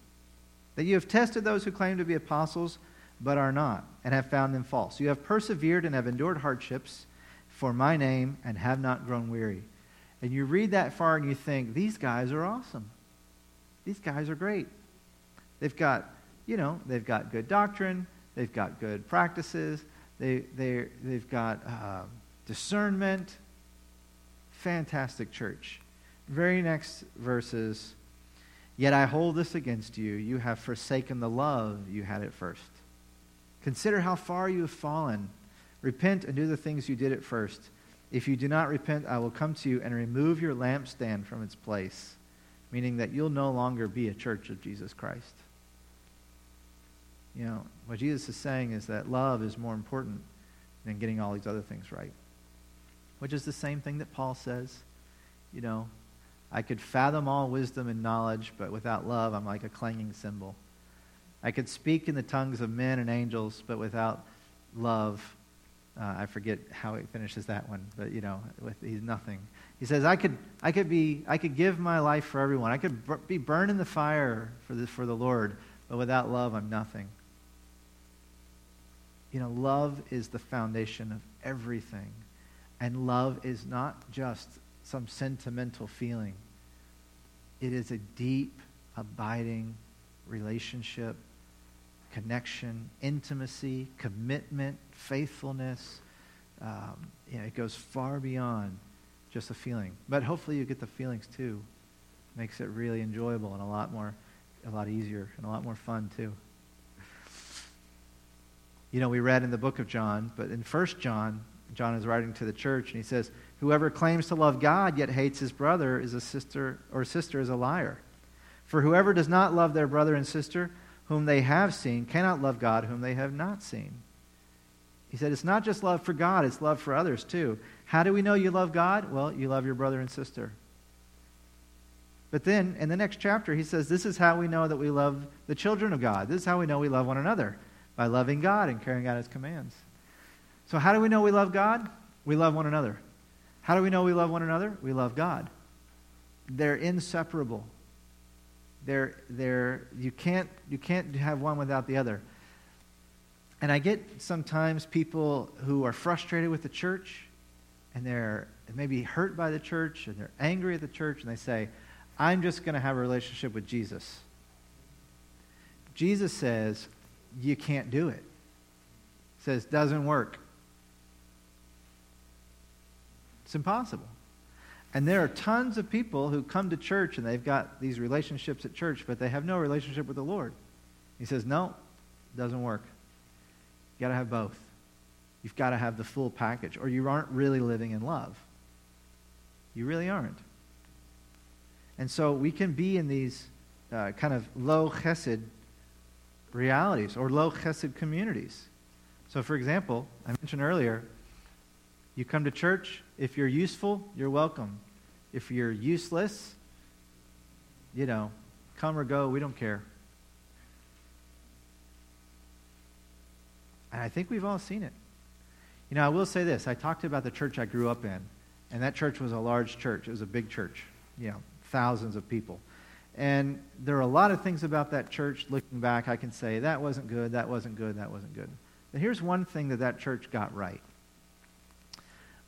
that you have tested those who claim to be apostles but are not, and have found them false. You have persevered and have endured hardships for my name and have not grown weary. And you read that far and you think, these guys are awesome. These guys are great. They've got you know, they've got good doctrine, they've got good practices, they, they, they've got uh, discernment. Fantastic church. Very next verses. Yet I hold this against you. You have forsaken the love you had at first. Consider how far you have fallen. Repent and do the things you did at first. If you do not repent, I will come to you and remove your lampstand from its place, meaning that you'll no longer be a church of Jesus Christ. You know, what Jesus is saying is that love is more important than getting all these other things right. Which is the same thing that Paul says. You know, I could fathom all wisdom and knowledge, but without love, I'm like a clanging cymbal. I could speak in the tongues of men and angels, but without love, uh, I forget how he finishes that one, but you know, with he's nothing. He says, I could, I could be, I could give my life for everyone. I could be burned in the fire for the, for the Lord, but without love, I'm nothing. You know, love is the foundation of everything. And love is not just some sentimental feeling, it is a deep, abiding relationship, connection, intimacy, commitment, faithfulness. Um, you know, it goes far beyond just a feeling. But hopefully you get the feelings too. Makes it really enjoyable and a lot more, a lot easier and a lot more fun too you know, we read in the book of John, but in 1 John, John is writing to the church, and he says, Whoever claims to love God yet hates his brother is a sister or sister is a liar. For whoever does not love their brother and sister whom they have seen cannot love God whom they have not seen. He said, It's not just love for God, it's love for others too. How do we know you love God? Well, you love your brother and sister. But then in the next chapter, he says, This is how we know that we love the children of God. This is how we know we love one another by loving God and carrying out his commands. So, how do we know we love God? We love one another. How do we know we love one another? We love God. They're inseparable. They're, they're, you, can't, you can't have one without the other. And I get sometimes people who are frustrated with the church and they're maybe hurt by the church and they're angry at the church and they say, I'm just going to have a relationship with Jesus. Jesus says, you can't do it. He Says, doesn't work. It's impossible. And there are tons of people who come to church and they've got these relationships at church, but they have no relationship with the Lord. He says, no, it doesn't work. You've got to have both. You've got to have the full package, or you aren't really living in love. You really aren't. And so we can be in these uh, kind of low chesed realities or low chesed communities. So, for example, I mentioned earlier, you come to church, if you're useful, you're welcome. If you're useless, you know, come or go, we don't care. And I think we've all seen it. You know, I will say this. I talked about the church I grew up in, and that church was a large church. It was a big church, you know, thousands of people. And there are a lot of things about that church, looking back, I can say, that wasn't good, that wasn't good, that wasn't good. But here's one thing that that church got right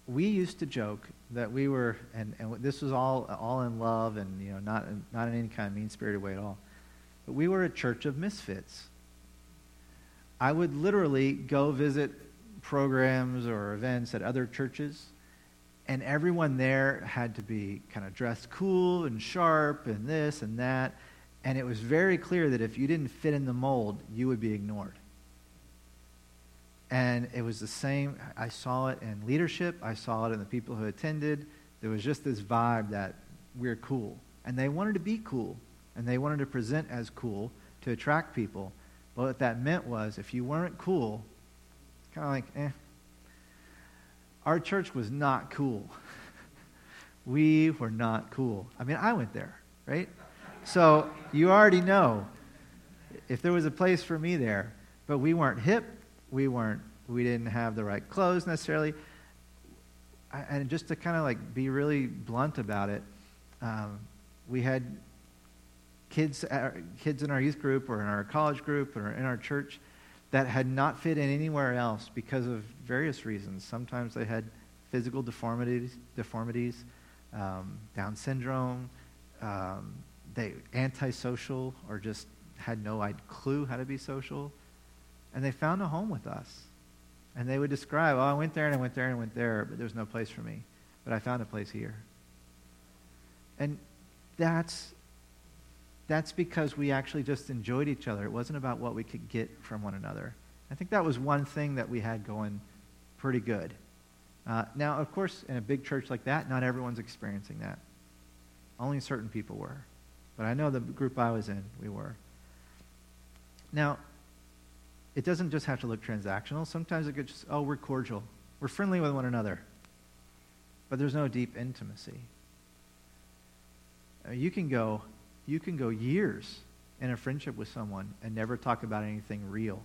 we used to joke that we were, and, and this was all, all in love and, you know, not, not in any kind of mean-spirited way at all. But we were a church of misfits. I would literally go visit programs or events at other churches, and everyone there had to be kind of dressed cool and sharp and this and that. And it was very clear that if you didn't fit in the mold, you would be ignored. And it was the same. I saw it in leadership, I saw it in the people who attended. There was just this vibe that we're cool. And they wanted to be cool, and they wanted to present as cool to attract people. But what that meant was if you weren't cool, kind of like, eh. Our church was not cool. we were not cool. I mean, I went there, right? So you already know if there was a place for me there, but we weren't hip, we weren't we didn't have the right clothes necessarily. And just to kind of like be really blunt about it um, we had kids uh, kids in our youth group or in our college group or in our church that had not fit in anywhere else because of various reasons. Sometimes they had physical deformities deformities um, down syndrome um, they antisocial or just had no clue how to be social and they found a home with us. And they would describe, oh, I went there and I went there and I went there, but there was no place for me. But I found a place here. And that's, that's because we actually just enjoyed each other. It wasn't about what we could get from one another. I think that was one thing that we had going pretty good. Uh, now, of course, in a big church like that, not everyone's experiencing that. Only certain people were. But I know the group I was in, we were. Now, it doesn't just have to look transactional. Sometimes it could just, oh, we're cordial. We're friendly with one another. But there's no deep intimacy. Uh, you can go, you can go years in a friendship with someone and never talk about anything real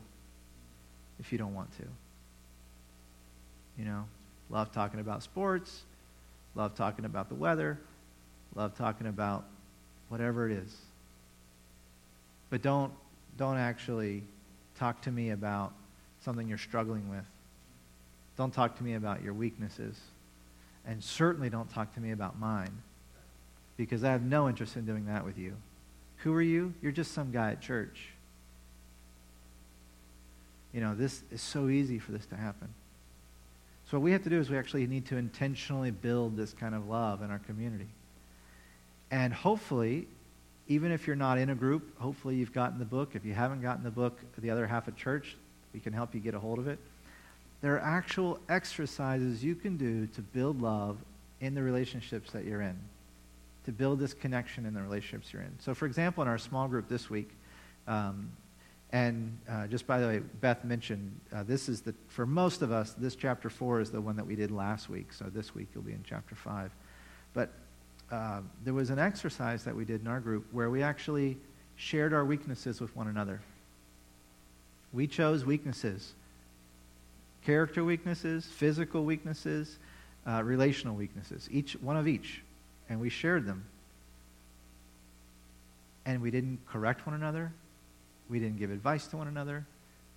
if you don't want to. You know, love talking about sports, love talking about the weather, love talking about whatever it is. But don't don't actually talk to me about something you're struggling with. Don't talk to me about your weaknesses. And certainly don't talk to me about mine because I have no interest in doing that with you. Who are you? You're just some guy at church. You know, this is so easy for this to happen. So, what we have to do is we actually need to intentionally build this kind of love in our community. And hopefully, even if you're not in a group, hopefully you've gotten the book. If you haven't gotten the book, The Other Half of Church, we can help you get a hold of it. There are actual exercises you can do to build love in the relationships that you're in, to build this connection in the relationships you're in. So, for example, in our small group this week, um, and uh, just by the way, Beth mentioned uh, this is the, for most of us, this chapter 4 is the one that we did last week. So this week you'll be in chapter 5. But uh, there was an exercise that we did in our group where we actually shared our weaknesses with one another. We chose weaknesses. character weaknesses, physical weaknesses, uh, relational weaknesses, each one of each. And we shared them. And we didn't correct one another. We didn't give advice to one another.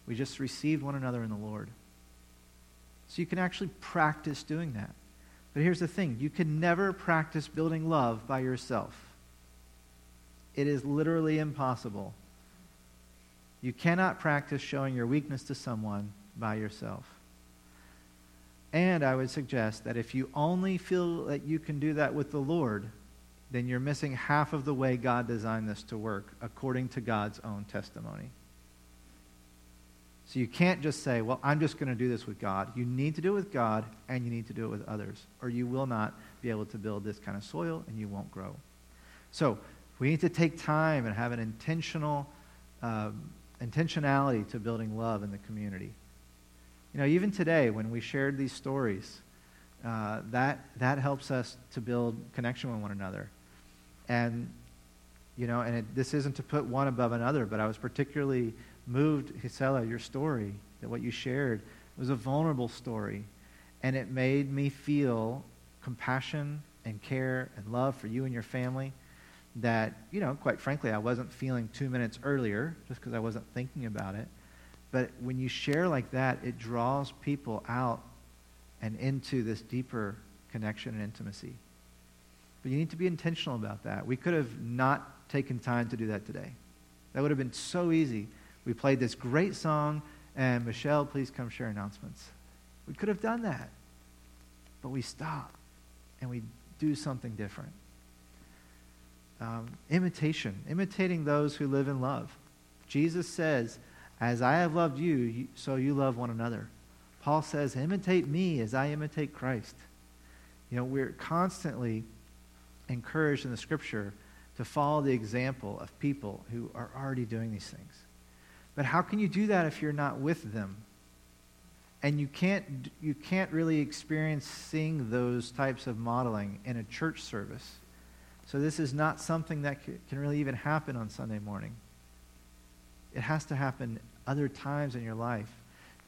We just received one another in the Lord. So you can actually practice doing that. But here's the thing you can never practice building love by yourself. It is literally impossible. You cannot practice showing your weakness to someone by yourself. And I would suggest that if you only feel that you can do that with the Lord, then you're missing half of the way God designed this to work according to God's own testimony. So you can't just say, well, I'm just going to do this with God. You need to do it with God and you need to do it with others, or you will not be able to build this kind of soil and you won't grow. So we need to take time and have an intentional um, intentionality to building love in the community. You know, even today when we shared these stories, uh, that, that helps us to build connection with one another. And, you know, and it, this isn't to put one above another, but I was particularly moved, Gisela, your story, that what you shared was a vulnerable story. And it made me feel compassion and care and love for you and your family that, you know, quite frankly, I wasn't feeling two minutes earlier just because I wasn't thinking about it. But when you share like that, it draws people out and into this deeper connection and intimacy. But you need to be intentional about that. We could have not taken time to do that today. That would have been so easy. We played this great song, and Michelle, please come share announcements. We could have done that. But we stop and we do something different um, imitation, imitating those who live in love. Jesus says, As I have loved you, so you love one another. Paul says, Imitate me as I imitate Christ. You know, we're constantly encouraged in the scripture to follow the example of people who are already doing these things. But how can you do that if you're not with them? And you can't, you can't really experience seeing those types of modeling in a church service so this is not something that can really even happen on Sunday morning. It has to happen other times in your life.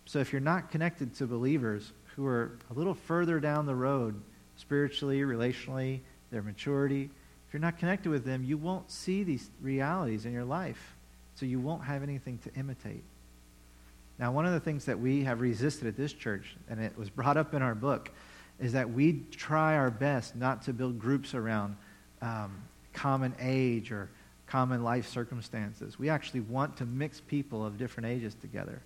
So if you're not connected to believers who are a little further down the road, spiritually, relationally, their maturity, if you're not connected with them, you won't see these realities in your life. So you won't have anything to imitate. Now, one of the things that we have resisted at this church, and it was brought up in our book, is that we try our best not to build groups around um, common age or common life circumstances. We actually want to mix people of different ages together.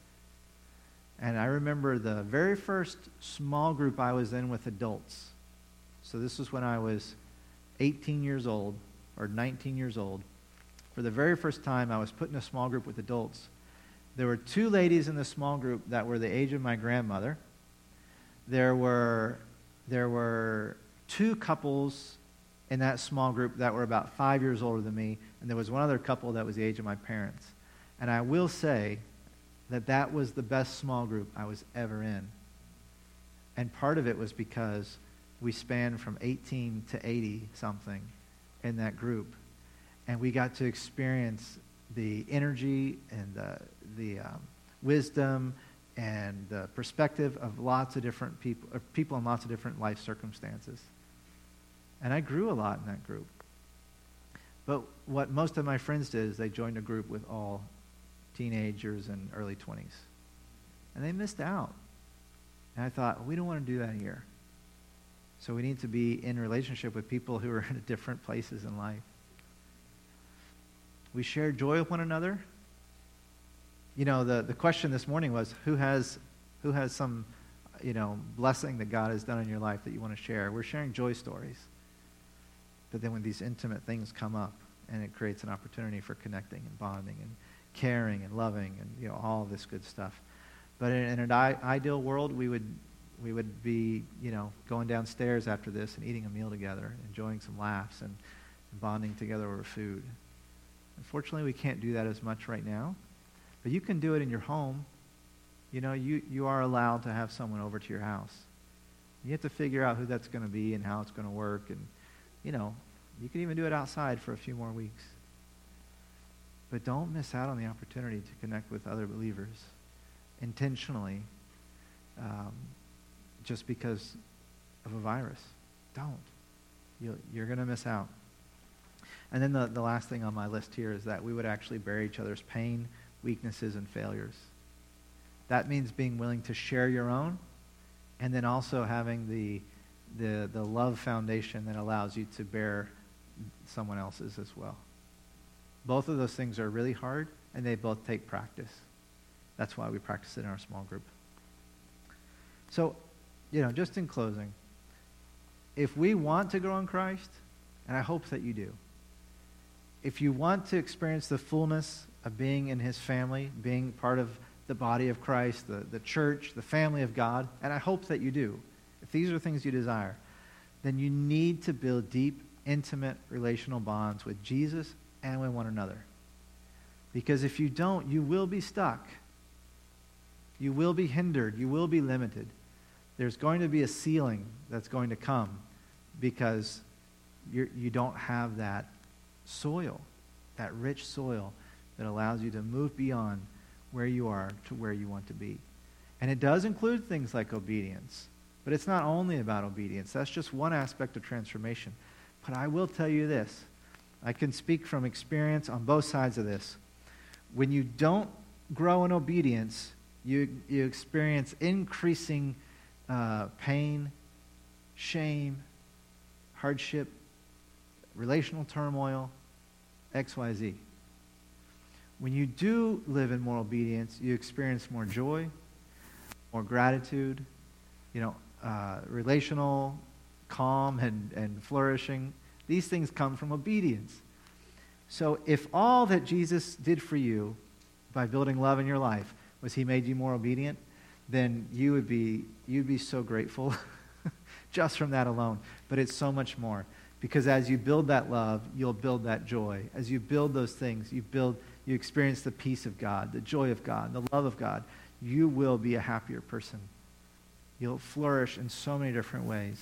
And I remember the very first small group I was in with adults. So this was when I was 18 years old or 19 years old. For the very first time, I was put in a small group with adults. There were two ladies in the small group that were the age of my grandmother. There were, there were two couples in that small group that were about five years older than me, and there was one other couple that was the age of my parents. And I will say that that was the best small group I was ever in. And part of it was because we spanned from 18 to 80 something in that group. And we got to experience the energy and the, the um, wisdom and the perspective of lots of different people, people in lots of different life circumstances. And I grew a lot in that group. But what most of my friends did is they joined a group with all teenagers and early 20s. And they missed out. And I thought, we don't want to do that here. So we need to be in relationship with people who are in different places in life. We share joy with one another. You know, the, the question this morning was who has, who has some, you know, blessing that God has done in your life that you want to share? We're sharing joy stories. But then when these intimate things come up, and it creates an opportunity for connecting and bonding and caring and loving and you know all this good stuff. But in, in an I- ideal world, we would we would be you know going downstairs after this and eating a meal together, enjoying some laughs and, and bonding together over food. Unfortunately, we can't do that as much right now, but you can do it in your home. You know, you, you are allowed to have someone over to your house. You have to figure out who that's going to be and how it's going to work and you know, you can even do it outside for a few more weeks. But don't miss out on the opportunity to connect with other believers intentionally um, just because of a virus. Don't. you you're going to miss out. And then the, the last thing on my list here is that we would actually bear each other's pain, weaknesses, and failures. That means being willing to share your own and then also having the, the, the love foundation that allows you to bear someone else's as well. Both of those things are really hard, and they both take practice. That's why we practice it in our small group. So, you know, just in closing, if we want to grow in Christ, and I hope that you do, if you want to experience the fullness of being in his family, being part of the body of Christ, the, the church, the family of God, and I hope that you do, if these are things you desire, then you need to build deep, intimate relational bonds with Jesus and with one another. Because if you don't, you will be stuck. You will be hindered. You will be limited. There's going to be a ceiling that's going to come because you do not have that soil, that rich soil that allows you to move beyond where you are to where you want to be. And it does include things like obedience. But it's not only about obedience. That's just one aspect of transformation. But I will tell you this I can speak from experience on both sides of this. When you don't grow in obedience, you, you experience increasing uh, pain, shame, hardship, relational turmoil, XYZ. When you do live in more obedience, you experience more joy, more gratitude, you know, uh, relational calm and, and flourishing. These things come from obedience. So if all that Jesus did for you by building love in your life was he made you more obedient, then you would be, you'd be so grateful just from that alone. But it's so much more. Because as you build that love, you'll build that joy. As you build those things, you build, you experience the peace of God, the joy of God, the love of God. You will be a happier person. You'll flourish in so many different ways.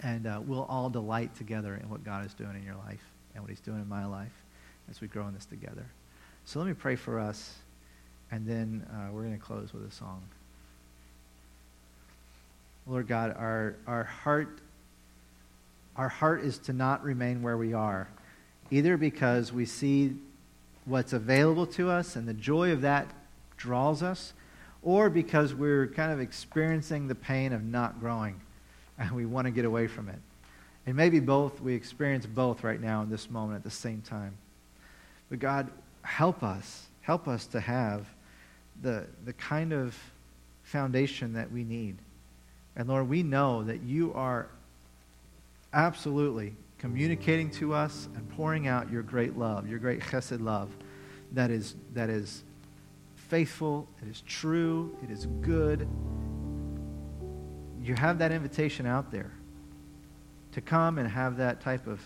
And uh, we'll all delight together in what God is doing in your life and what he's doing in my life as we grow in this together. So let me pray for us, and then uh, we're going to close with a song. Lord God, our, our heart our heart is to not remain where we are, either because we see what's available to us and the joy of that draws us, or because we're kind of experiencing the pain of not growing and we want to get away from it. And maybe both, we experience both right now in this moment at the same time. But God, help us. Help us to have the, the kind of foundation that we need. And Lord, we know that you are absolutely communicating to us and pouring out your great love, your great chesed love that is, that is faithful, it is true, it is good. You have that invitation out there to come and have that type of,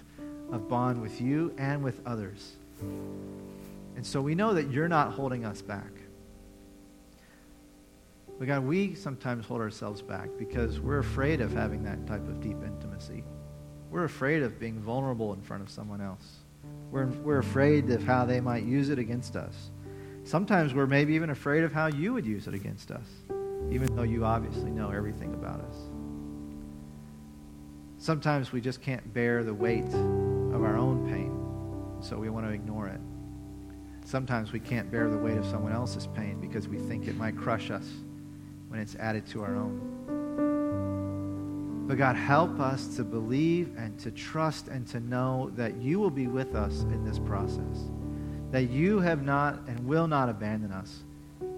of bond with you and with others. And so we know that you're not holding us back. But God, we sometimes hold ourselves back because we're afraid of having that type of deep intimacy. We're afraid of being vulnerable in front of someone else. We're, we're afraid of how they might use it against us. Sometimes we're maybe even afraid of how you would use it against us, even though you obviously know everything about us. Sometimes we just can't bear the weight of our own pain, so we want to ignore it. Sometimes we can't bear the weight of someone else's pain because we think it might crush us when it's added to our own. But God, help us to believe and to trust and to know that you will be with us in this process. That you have not and will not abandon us.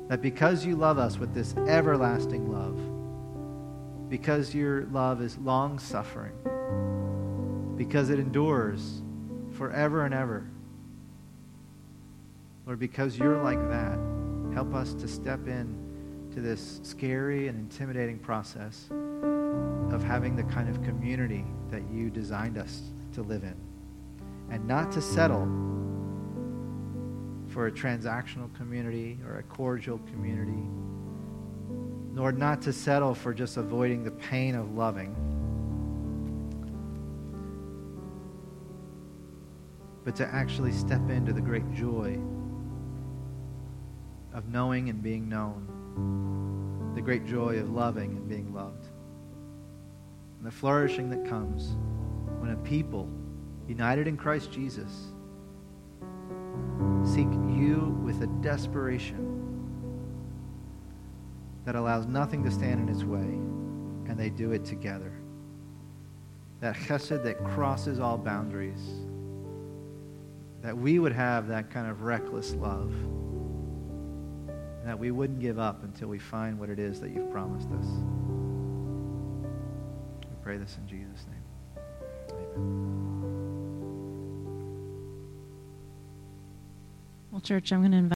That because you love us with this everlasting love, because your love is long suffering, because it endures forever and ever. Lord, because you're like that, help us to step in to this scary and intimidating process of having the kind of community that you designed us to live in. And not to settle for a transactional community or a cordial community, nor not to settle for just avoiding the pain of loving, but to actually step into the great joy of knowing and being known the great joy of loving and being loved. And the flourishing that comes when a people united in Christ Jesus seek you with a desperation that allows nothing to stand in its way, and they do it together. That chesed that crosses all boundaries. That we would have that kind of reckless love. And that we wouldn't give up until we find what it is that you've promised us. We pray this in Jesus' name. Amen. Well, church, I'm going to invite